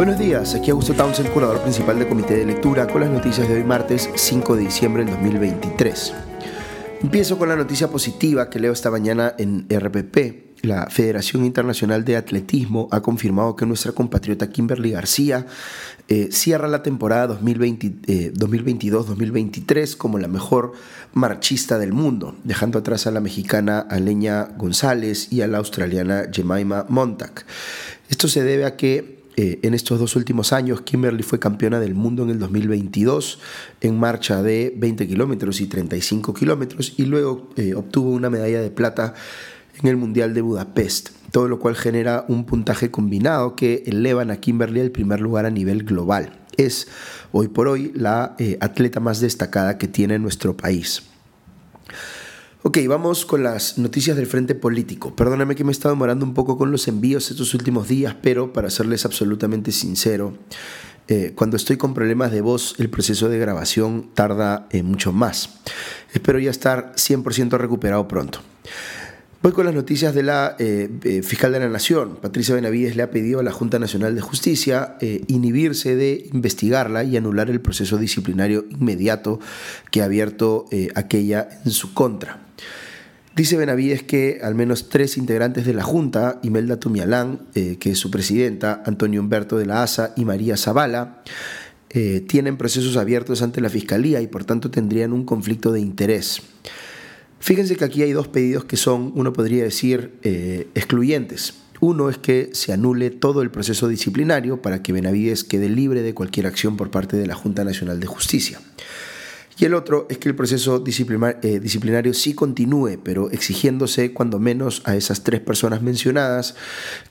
Buenos días, aquí Augusto Townsend, curador principal del Comité de Lectura, con las noticias de hoy martes 5 de diciembre del 2023. Empiezo con la noticia positiva que leo esta mañana en RPP. La Federación Internacional de Atletismo ha confirmado que nuestra compatriota Kimberly García eh, cierra la temporada 2022-2023 eh, como la mejor marchista del mundo, dejando atrás a la mexicana Aleña González y a la australiana Jemima Montag. Esto se debe a que eh, en estos dos últimos años, Kimberly fue campeona del mundo en el 2022 en marcha de 20 kilómetros y 35 kilómetros y luego eh, obtuvo una medalla de plata en el Mundial de Budapest, todo lo cual genera un puntaje combinado que elevan a Kimberly al primer lugar a nivel global. Es hoy por hoy la eh, atleta más destacada que tiene nuestro país. Ok, vamos con las noticias del frente político. Perdóname que me he estado demorando un poco con los envíos estos últimos días, pero para serles absolutamente sincero, eh, cuando estoy con problemas de voz, el proceso de grabación tarda eh, mucho más. Espero ya estar 100% recuperado pronto. Voy con las noticias de la eh, fiscal de la Nación. Patricia Benavides le ha pedido a la Junta Nacional de Justicia inhibirse de investigarla y anular el proceso disciplinario inmediato que ha abierto aquella en su contra. Dice Benavides que al menos tres integrantes de la Junta, Imelda Tumialán, eh, que es su presidenta, Antonio Humberto de la ASA y María Zavala, eh, tienen procesos abiertos ante la Fiscalía y por tanto tendrían un conflicto de interés. Fíjense que aquí hay dos pedidos que son, uno podría decir, eh, excluyentes. Uno es que se anule todo el proceso disciplinario para que Benavides quede libre de cualquier acción por parte de la Junta Nacional de Justicia. Y el otro es que el proceso eh, disciplinario sí continúe, pero exigiéndose cuando menos a esas tres personas mencionadas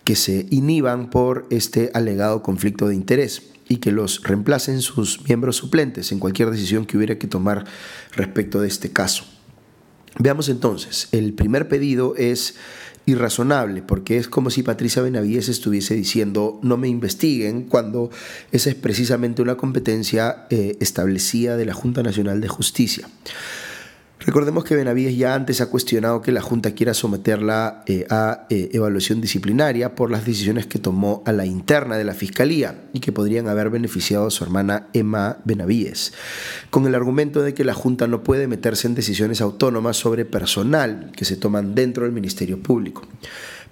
que se inhiban por este alegado conflicto de interés y que los reemplacen sus miembros suplentes en cualquier decisión que hubiera que tomar respecto de este caso. Veamos entonces, el primer pedido es irrazonable, porque es como si Patricia Benavides estuviese diciendo no me investiguen, cuando esa es precisamente una competencia eh, establecida de la Junta Nacional de Justicia. Recordemos que Benavides ya antes ha cuestionado que la Junta quiera someterla eh, a eh, evaluación disciplinaria por las decisiones que tomó a la interna de la Fiscalía y que podrían haber beneficiado a su hermana Emma Benavides, con el argumento de que la Junta no puede meterse en decisiones autónomas sobre personal que se toman dentro del Ministerio Público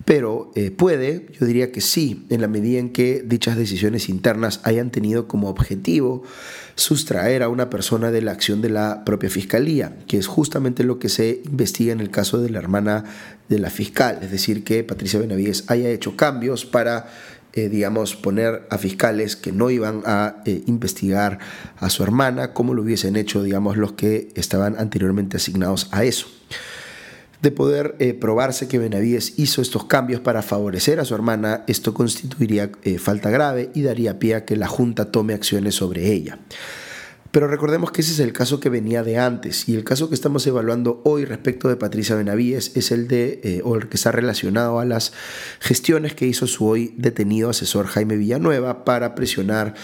pero eh, puede, yo diría que sí, en la medida en que dichas decisiones internas hayan tenido como objetivo sustraer a una persona de la acción de la propia fiscalía, que es justamente lo que se investiga en el caso de la hermana de la fiscal, es decir, que Patricia Benavides haya hecho cambios para eh, digamos, poner a fiscales que no iban a eh, investigar a su hermana como lo hubiesen hecho, digamos, los que estaban anteriormente asignados a eso de poder eh, probarse que Benavides hizo estos cambios para favorecer a su hermana, esto constituiría eh, falta grave y daría pie a que la Junta tome acciones sobre ella. Pero recordemos que ese es el caso que venía de antes y el caso que estamos evaluando hoy respecto de Patricia Benavides es el de eh, o el que está relacionado a las gestiones que hizo su hoy detenido asesor Jaime Villanueva para presionar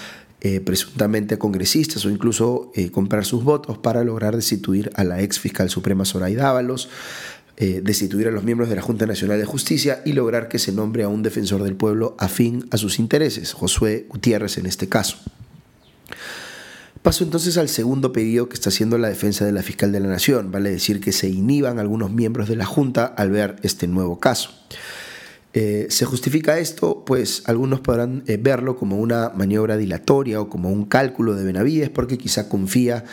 presuntamente a congresistas o incluso comprar sus votos para lograr destituir a la ex fiscal suprema Zoraida Ábalos, eh, destituir a los miembros de la Junta Nacional de Justicia y lograr que se nombre a un defensor del pueblo afín a sus intereses, Josué Gutiérrez en este caso. Paso entonces al segundo pedido que está haciendo la defensa de la fiscal de la Nación, vale decir que se inhiban algunos miembros de la Junta al ver este nuevo caso. Eh, ¿Se justifica esto? Pues algunos podrán eh, verlo como una maniobra dilatoria o como un cálculo de Benavides porque quizá confía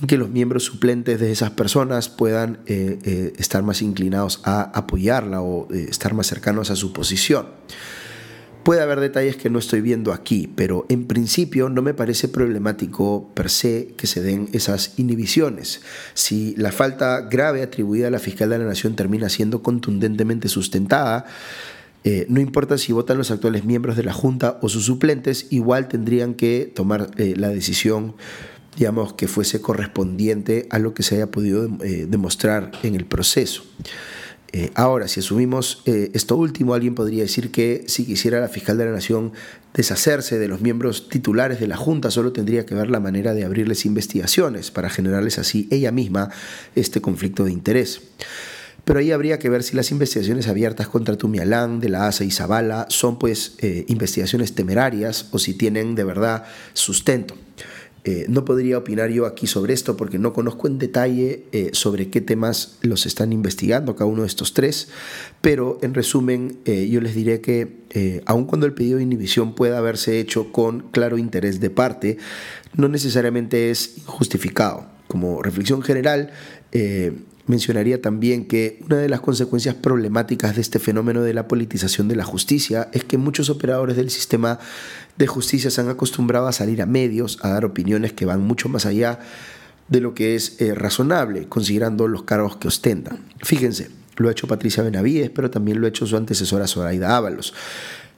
en que los miembros suplentes de esas personas puedan eh, estar más inclinados a apoyarla o estar más cercanos a su posición. Puede haber detalles que no estoy viendo aquí, pero en principio no me parece problemático per se que se den esas inhibiciones. Si la falta grave atribuida a la fiscal de la Nación termina siendo contundentemente sustentada, eh, no importa si votan los actuales miembros de la Junta o sus suplentes, igual tendrían que tomar eh, la decisión, digamos, que fuese correspondiente a lo que se haya podido eh, demostrar en el proceso. ahora, si asumimos esto último, alguien podría decir que si quisiera la fiscal de la Nación deshacerse de los miembros titulares de la Junta, solo tendría que ver la manera de abrirles investigaciones para generarles así ella misma este conflicto de interés. Pero ahí habría que ver si las investigaciones abiertas contra Tumialán, de la ASA y Zavala son pues eh, investigaciones temerarias o si tienen de verdad sustento. Eh, no podría opinar yo aquí sobre esto porque no conozco en detalle eh, sobre qué temas los están investigando cada uno de estos tres, pero en resumen yo les diré que aun cuando el pedido de inhibición pueda haberse hecho con claro interés de parte, no necesariamente es justificado. Como reflexión general, Mencionaría también que una de las consecuencias problemáticas de este fenómeno de la politización de la justicia es que muchos operadores del sistema de justicia se han acostumbrado a salir a medios, a dar opiniones que van mucho más allá de lo que es eh, razonable, considerando los cargos que ostentan. Fíjense, lo ha hecho Patricia Benavides, pero también lo ha hecho su antecesora Zoraida Ábalos.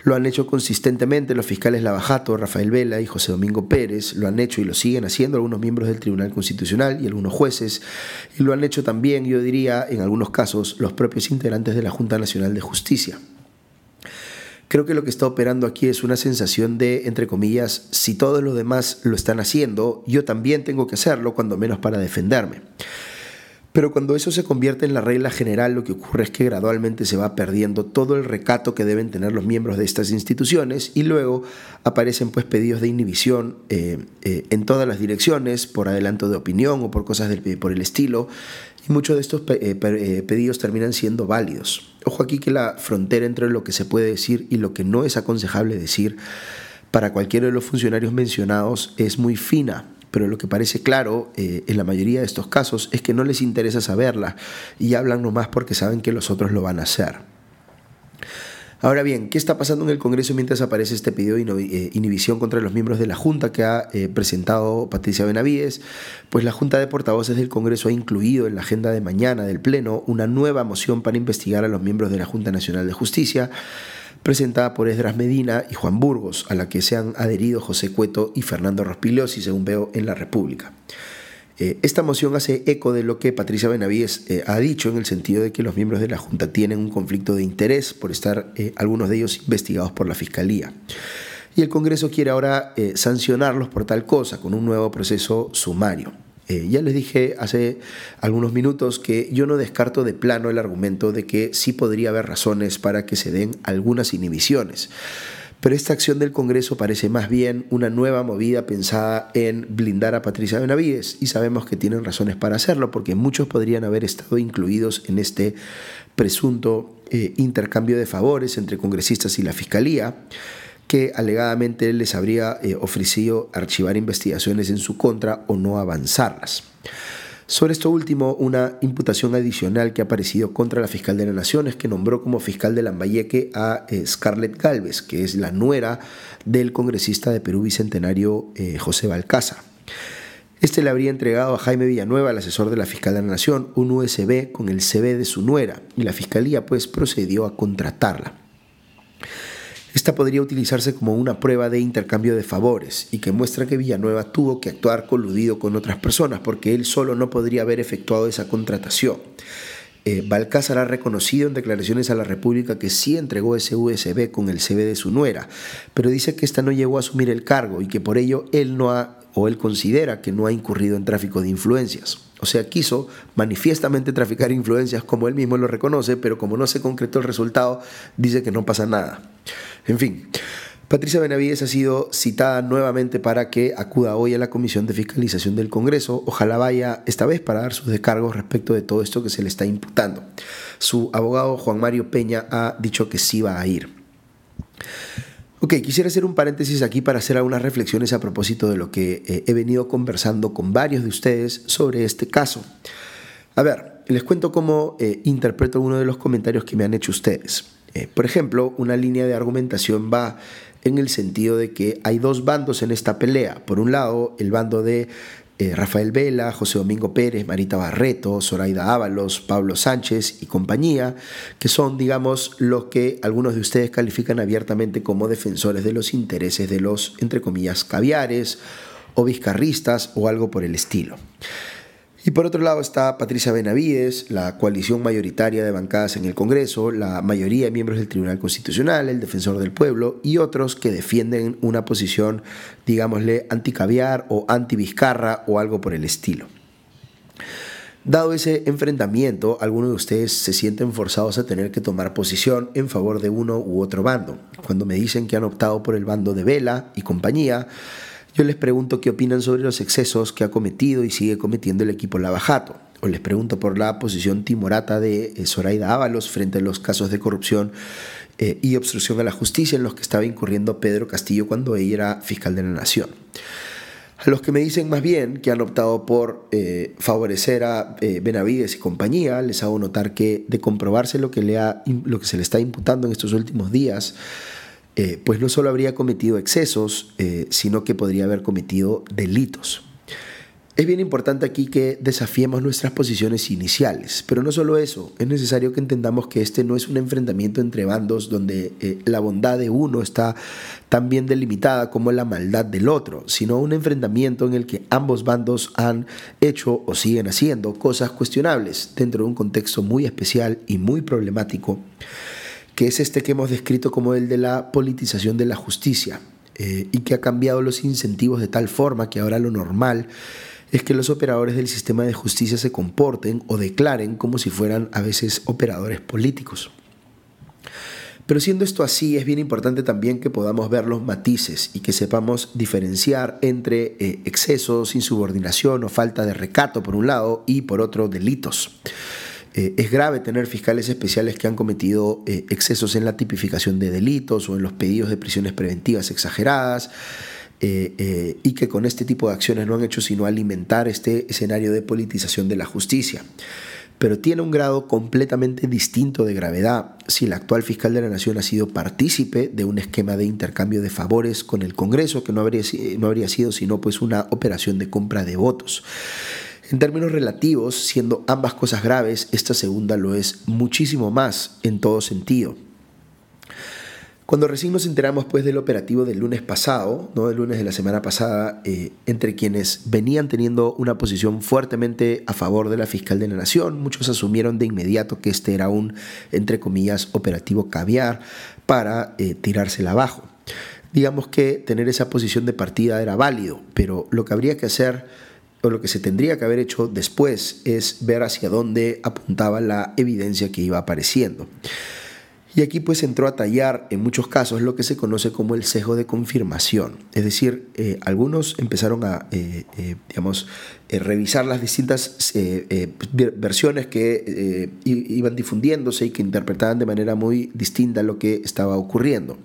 Lo han hecho consistentemente los fiscales Lavajato, Rafael Vela y José Domingo Pérez, lo han hecho y lo siguen haciendo algunos miembros del Tribunal Constitucional y algunos jueces, y lo han hecho también, yo diría, en algunos casos, los propios integrantes de la Junta Nacional de Justicia. Creo que lo que está operando aquí es una sensación de, entre comillas, si todos los demás lo están haciendo, yo también tengo que hacerlo, cuando menos para defenderme. Pero cuando eso se convierte en la regla general, lo que ocurre es que gradualmente se va perdiendo todo el recato que deben tener los miembros de estas instituciones y luego aparecen pues pedidos de inhibición eh, eh, en todas las direcciones, por adelanto de opinión o por cosas del, por el estilo, y muchos de estos eh, pedidos terminan siendo válidos. Ojo aquí que la frontera entre lo que se puede decir y lo que no es aconsejable decir para cualquiera de los funcionarios mencionados es muy fina pero lo que parece claro eh, en la mayoría de estos casos es que no les interesa saberla y hablan nomás porque saben que los otros lo van a hacer. Ahora bien, ¿qué está pasando en el Congreso mientras aparece este pedido de eh, inhibición contra los miembros de la Junta que ha eh, presentado Patricia Benavides? Pues la Junta de Portavoces del Congreso ha incluido en la agenda de mañana del Pleno una nueva moción para investigar a los miembros de la Junta Nacional de Justicia presentada por Esdras Medina y Juan Burgos, a la que se han adherido José Cueto y Fernando Rospigliosi, según veo en La República. Eh, esta moción hace eco de lo que Patricia Benavides eh, ha dicho en el sentido de que los miembros de la Junta tienen un conflicto de interés por estar eh, algunos de ellos investigados por la Fiscalía. Y el Congreso quiere ahora sancionarlos por tal cosa con un nuevo proceso sumario. Eh, ya les dije hace algunos minutos que yo no descarto de plano el argumento de que sí podría haber razones para que se den algunas inhibiciones. Pero esta acción del Congreso parece más bien una nueva movida pensada en blindar a Patricia Benavides y sabemos que tienen razones para hacerlo porque muchos podrían haber estado incluidos en este presunto eh, intercambio de favores entre congresistas y la Fiscalía que alegadamente les habría eh, ofrecido archivar investigaciones en su contra o no avanzarlas. Sobre esto último, una imputación adicional que ha aparecido contra la fiscal de la Nación es que nombró como fiscal de Lambayeque a eh, Scarlett Galvez, que es la nuera del congresista de Perú Bicentenario eh, José Balcaza. Este le habría entregado a Jaime Villanueva, el asesor de la fiscal de la Nación, un USB con el CV de su nuera y la fiscalía pues procedió a contratarla. Esta podría utilizarse como una prueba de intercambio de favores y que muestra que Villanueva tuvo que actuar coludido con otras personas porque él solo no podría haber efectuado esa contratación. Eh, Balcázar ha reconocido en declaraciones a la República que sí entregó ese USB con el CV de su nuera, pero dice que ésta no llegó a asumir el cargo y que por ello él no ha o él considera que no ha incurrido en tráfico de influencias. O sea, quiso manifiestamente traficar influencias como él mismo lo reconoce, pero como no se concretó el resultado, dice que no pasa nada. En fin, Patricia Benavides ha sido citada nuevamente para que acuda hoy a la Comisión de Fiscalización del Congreso. Ojalá vaya esta vez para dar sus descargos respecto de todo esto que se le está imputando. Su abogado Juan Mario Peña ha dicho que sí va a ir. Ok, quisiera hacer un paréntesis aquí para hacer algunas reflexiones a propósito de lo que eh, he venido conversando con varios de ustedes sobre este caso. A ver, les cuento cómo eh, interpreto uno de los comentarios que me han hecho ustedes. Eh, por ejemplo, una línea de argumentación va en el sentido de que hay dos bandos en esta pelea. Por un lado, el bando de eh, Rafael Vela, José Domingo Pérez, Marita Barreto, Zoraida Ábalos, Pablo Sánchez y compañía, que son, digamos, los que algunos de ustedes califican abiertamente como defensores de los intereses de los, entre comillas, caviares o vizcarristas o algo por el estilo. Y por otro lado está Patricia Benavides, la coalición mayoritaria de bancadas en el Congreso, la mayoría de miembros del Tribunal Constitucional, el defensor del pueblo y otros que defienden una posición, digámosle, anticaviar o anti-vizcarra o algo por el estilo. Dado ese enfrentamiento, algunos de ustedes se sienten forzados a tener que tomar posición en favor de uno u otro bando. Cuando me dicen que han optado por el bando de Vela y compañía, yo les pregunto qué opinan sobre los excesos que ha cometido y sigue cometiendo el equipo Lavajato. O les pregunto por la posición timorata de eh, Zoraida Ábalos frente a los casos de corrupción eh, y obstrucción a la justicia en los que estaba incurriendo Pedro Castillo cuando ella era fiscal de la Nación. A los que me dicen más bien que han optado por eh, favorecer a Benavides y compañía, les hago notar que de comprobarse lo que, le ha, lo que se le está imputando en estos últimos días, pues no solo habría cometido excesos, sino que podría haber cometido delitos. Es bien importante aquí que desafiemos nuestras posiciones iniciales, pero no solo eso, es necesario que entendamos que este no es un enfrentamiento entre bandos donde eh, la bondad de uno está tan bien delimitada como la maldad del otro, sino un enfrentamiento en el que ambos bandos han hecho o siguen haciendo cosas cuestionables dentro de un contexto muy especial y muy problemático, que es este que hemos descrito como el de la politización de la justicia, eh, y que ha cambiado los incentivos de tal forma que ahora lo normal es que los operadores del sistema de justicia se comporten o declaren como si fueran a veces operadores políticos. Pero siendo esto así, es bien importante también que podamos ver los matices y que sepamos diferenciar entre eh, excesos, insubordinación o falta de recato por un lado y por otro delitos. Eh, es grave tener fiscales especiales que han cometido eh, excesos en la tipificación de delitos o en los pedidos de prisiones preventivas exageradas, eh, y que con este tipo de acciones no han hecho sino alimentar este escenario de politización de la justicia. Pero tiene un grado completamente distinto de gravedad si el actual fiscal de la Nación ha sido partícipe de un esquema de intercambio de favores con el Congreso, que no habría, no habría sido sino pues una operación de compra de votos. En términos relativos, siendo ambas cosas graves, esta segunda lo es muchísimo más en todo sentido. Cuando recién nos enteramos pues del operativo del lunes pasado, ¿no? del lunes de la semana pasada, eh, entre quienes venían teniendo una posición fuertemente a favor de la fiscal de la nación, muchos asumieron de inmediato que este era un, entre comillas, operativo caviar para eh, tirársela abajo. Digamos que tener esa posición de partida era válido, pero lo que habría que hacer lo que se tendría que haber hecho después es ver hacia dónde apuntaba la evidencia que iba apareciendo. Y aquí pues entró a tallar en muchos casos lo que se conoce como el sesgo de confirmación. Es decir, eh, algunos empezaron a, eh, eh, digamos, revisar las distintas versiones que iban difundiéndose y que interpretaban de manera muy distinta lo que estaba ocurriendo.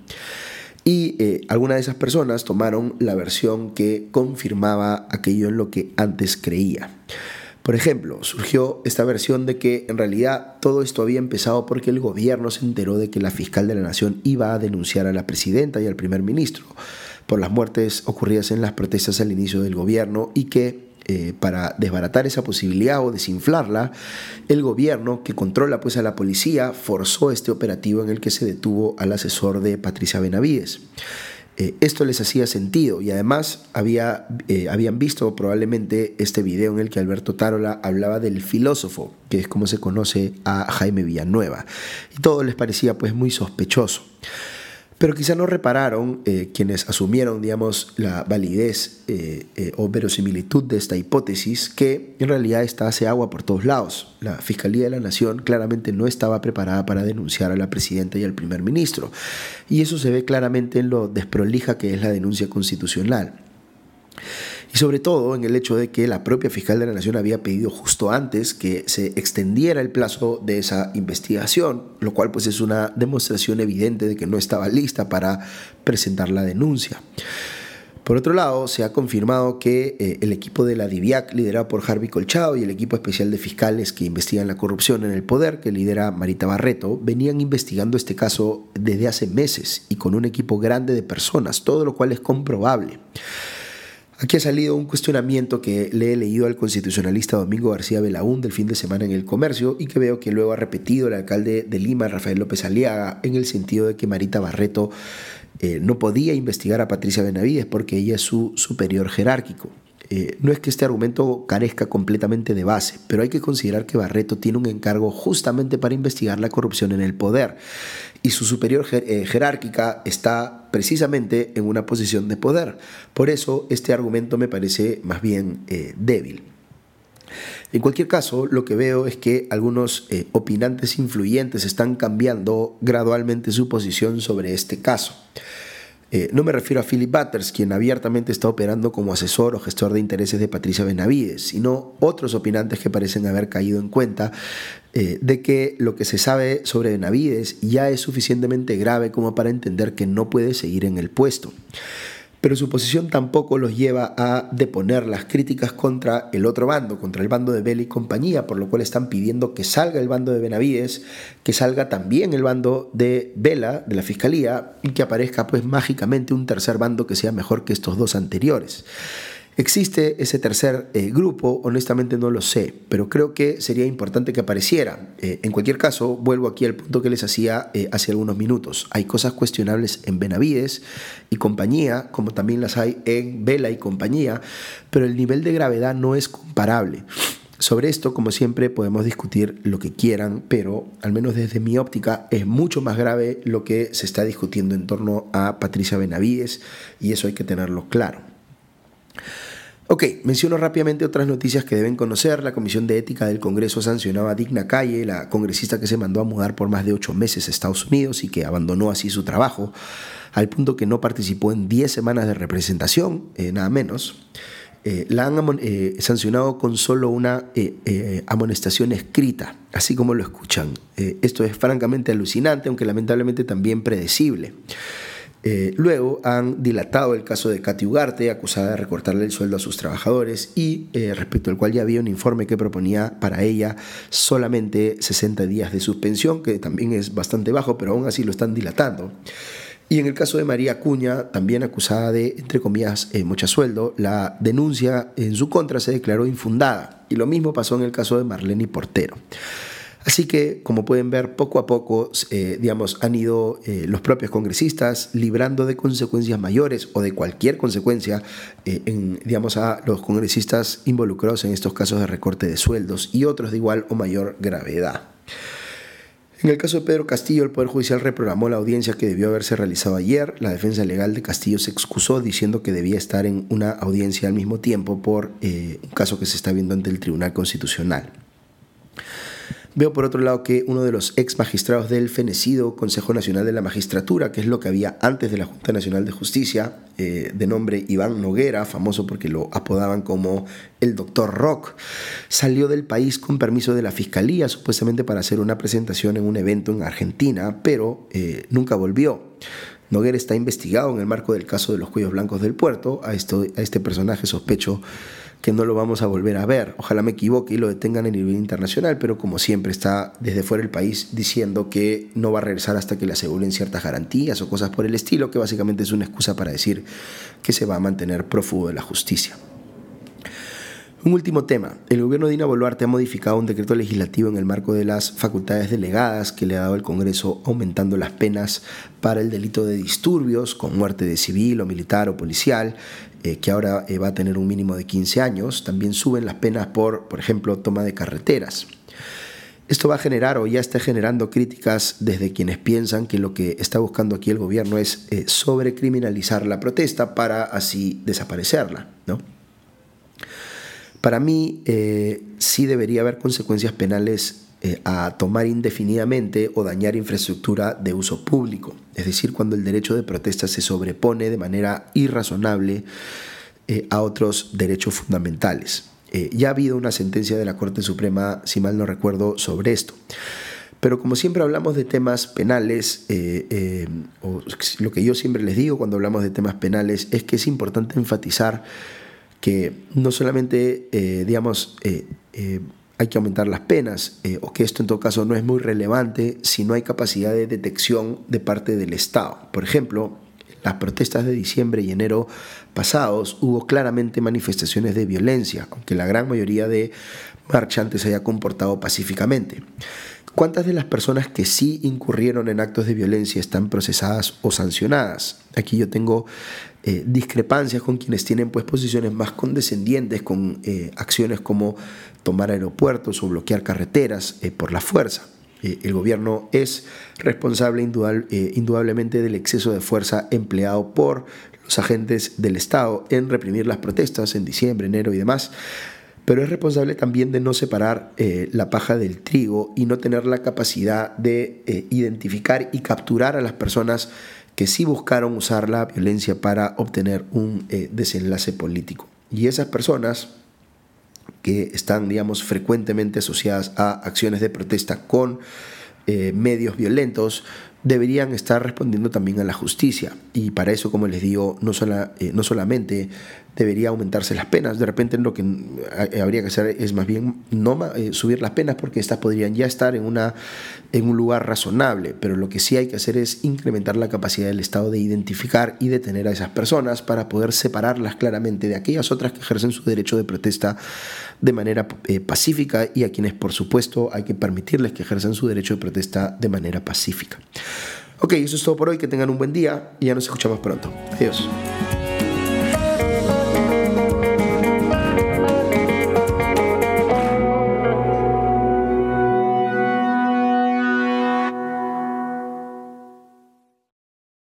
Y algunas de esas personas tomaron la versión que confirmaba aquello en lo que antes creía. Por ejemplo, surgió esta versión de que en realidad todo esto había empezado porque el gobierno se enteró de que la fiscal de la nación iba a denunciar a la presidenta y al primer ministro por las muertes ocurridas en las protestas al inicio del gobierno y que eh, para desbaratar esa posibilidad o desinflarla, el gobierno que controla pues a la policía forzó este operativo en el que se detuvo al asesor de Patricia Benavides. Eh, esto les hacía sentido y además eh, habían visto probablemente este video en el que Alberto Tarola hablaba del filósofo, que es como se conoce a Jaime Villanueva, y todo les parecía pues muy sospechoso. Pero quizá no repararon eh, quienes asumieron, digamos, la validez eh, eh, o verosimilitud de esta hipótesis, que en realidad está hace agua por todos lados. La Fiscalía de la Nación claramente no estaba preparada para denunciar a la presidenta y al primer ministro. Y eso se ve claramente en lo desprolija que es la denuncia constitucional. Y sobre todo en el hecho de que la propia fiscal de la Nación había pedido justo antes que se extendiera el plazo de esa investigación, lo cual pues es una demostración evidente de que no estaba lista para presentar la denuncia. Por otro lado, se ha confirmado que eh, el equipo de la DIVIAC, liderado por Harvey Colchado, y el equipo especial de fiscales que investigan la corrupción en el poder, que lidera Marita Barreto, venían investigando este caso desde hace meses y con un equipo grande de personas, todo lo cual es comprobable. Aquí ha salido un cuestionamiento que le he leído al constitucionalista Domingo García Belaún del fin de semana en el comercio y que veo que luego ha repetido el alcalde de Lima, Rafael López Aliaga, en el sentido de que Marita Barreto eh, no podía investigar a Patricia Benavides porque ella es su superior jerárquico. Eh, no es que este argumento carezca completamente de base, pero hay que considerar que Barreto tiene un encargo justamente para investigar la corrupción en el poder y su superior eh, jerárquica está precisamente en una posición de poder. Por eso este argumento me parece más bien eh, débil. En cualquier caso, lo que veo es que algunos eh, opinantes influyentes están cambiando gradualmente su posición sobre este caso. No me refiero a Philip Butters, quien abiertamente está operando como asesor o gestor de intereses de Patricia Benavides, sino otros opinantes que parecen haber caído en cuenta eh, de que lo que se sabe sobre Benavides ya es suficientemente grave como para entender que no puede seguir en el puesto pero su posición tampoco los lleva a deponer las críticas contra el otro bando, contra el bando de Vela y compañía, por lo cual están pidiendo que salga el bando de Benavides, que salga también el bando de Vela, de la Fiscalía, y que aparezca pues mágicamente un tercer bando que sea mejor que estos dos anteriores. ¿Existe ese tercer eh, grupo? Honestamente no lo sé, pero creo que sería importante que apareciera. Eh, en cualquier caso, vuelvo aquí al punto que les hacía eh, hace algunos minutos. Hay cosas cuestionables en Benavides y compañía, como también las hay en Vela y compañía, pero el nivel de gravedad no es comparable. Sobre esto, como siempre, podemos discutir lo que quieran, pero al menos desde mi óptica es mucho más grave lo que se está discutiendo en torno a Patricia Benavides y eso hay que tenerlo claro. Ok, menciono rápidamente otras noticias que deben conocer. La Comisión de Ética del Congreso sancionaba a Digna Calle, la congresista que se mandó a mudar por más de ocho meses a Estados Unidos y que abandonó así su trabajo, al punto que no participó en diez semanas de representación, eh, nada menos. Eh, la han eh, sancionado con solo una amonestación escrita, así como lo escuchan. esto es francamente alucinante, aunque lamentablemente también predecible. Eh, luego han dilatado el caso de Katy Ugarte, acusada de recortarle el sueldo a sus trabajadores y eh, respecto al cual ya había un informe que proponía para ella solamente 60 días de suspensión, que también es bastante bajo, pero aún así lo están dilatando. Y en el caso de María Cuña, también acusada de, entre comillas, eh, mucho sueldo, la denuncia en su contra se declaró infundada. Y lo mismo pasó en el caso de Marlene Portero. Así que, como pueden ver, poco a poco, eh, digamos, han ido eh, los propios congresistas librando de consecuencias mayores o de cualquier consecuencia, eh, digamos, a los congresistas involucrados en estos casos de recorte de sueldos y otros de igual o mayor gravedad. En el caso de Pedro Castillo, el Poder Judicial reprogramó la audiencia que debió haberse realizado ayer. La defensa legal de Castillo se excusó diciendo que debía estar en una audiencia al mismo tiempo por un caso que se está viendo ante el Tribunal Constitucional. Veo por otro lado que uno de los ex magistrados del fenecido Consejo Nacional de la Magistratura, que es lo que había antes de la Junta Nacional de Justicia, eh, de nombre Iván Noguera, famoso porque lo apodaban como el Doctor Rock, salió del país con permiso de la Fiscalía, supuestamente para hacer una presentación en un evento en Argentina, pero eh, nunca volvió. Noguera está investigado en el marco del caso de los cuellos blancos del puerto. A, a este personaje sospecho que no lo vamos a volver a ver. Ojalá me equivoque y lo detengan a nivel internacional, pero como siempre está desde fuera del país diciendo que no va a regresar hasta que le aseguren ciertas garantías o cosas por el estilo, que básicamente es una excusa para decir que se va a mantener prófugo de la justicia. Un último tema. El gobierno de Dina Boluarte ha modificado un decreto legislativo en el marco de las facultades delegadas que le ha dado el Congreso, aumentando las penas para el delito de disturbios con muerte de civil o militar o policial, eh, que ahora eh, va a tener un mínimo de 15 años. También suben las penas por, por ejemplo, toma de carreteras. Esto va a generar o ya está generando críticas desde quienes piensan que lo que está buscando aquí el gobierno es eh, sobrecriminalizar la protesta para así desaparecerla. ¿no? Para mí sí debería haber consecuencias penales eh, a tomar indefinidamente o dañar infraestructura de uso público, es decir, cuando el derecho de protesta se sobrepone de manera irrazonable eh, a otros derechos fundamentales. ya ha habido una sentencia de la Corte Suprema, si mal no recuerdo, sobre esto. Pero como siempre hablamos de temas penales, o lo que yo siempre les digo cuando hablamos de temas penales es que es importante enfatizar que no solamente, eh, digamos, eh, eh, hay que aumentar las penas, o que esto en todo caso no es muy relevante si no hay capacidad de detección de parte del Estado. Por ejemplo, las protestas de diciembre y enero pasados hubo claramente manifestaciones de violencia, aunque la gran mayoría de marchantes se haya comportado pacíficamente. ¿Cuántas de las personas que sí incurrieron en actos de violencia están procesadas o sancionadas? Aquí yo tengo eh, discrepancias con quienes tienen pues, posiciones más condescendientes con eh, acciones como tomar aeropuertos o bloquear carreteras eh, por la fuerza. el gobierno es responsable indudablemente del exceso de fuerza empleado por los agentes del Estado en reprimir las protestas en diciembre, enero y demás pero es responsable también de no separar eh, la paja del trigo y no tener la capacidad de eh, identificar y capturar a las personas que sí buscaron usar la violencia para obtener un eh, desenlace político. Y esas personas que están, digamos, frecuentemente asociadas a acciones de protesta con medios violentos, deberían estar respondiendo también a la justicia. Y para eso, como les digo, no, no solamente debería aumentarse las penas. De repente lo que eh, habría que hacer es más bien no eh, subir las penas porque estas podrían ya estar en, una, en un lugar razonable, pero lo que sí hay que hacer es incrementar la capacidad del Estado de identificar y detener a esas personas para poder separarlas claramente de aquellas otras que ejercen su derecho de protesta de manera eh, pacífica y a quienes por supuesto hay que permitirles que ejerzan su derecho de protesta de manera pacífica. Ok, eso es todo por hoy, que tengan un buen día y ya nos escuchamos pronto. Adiós.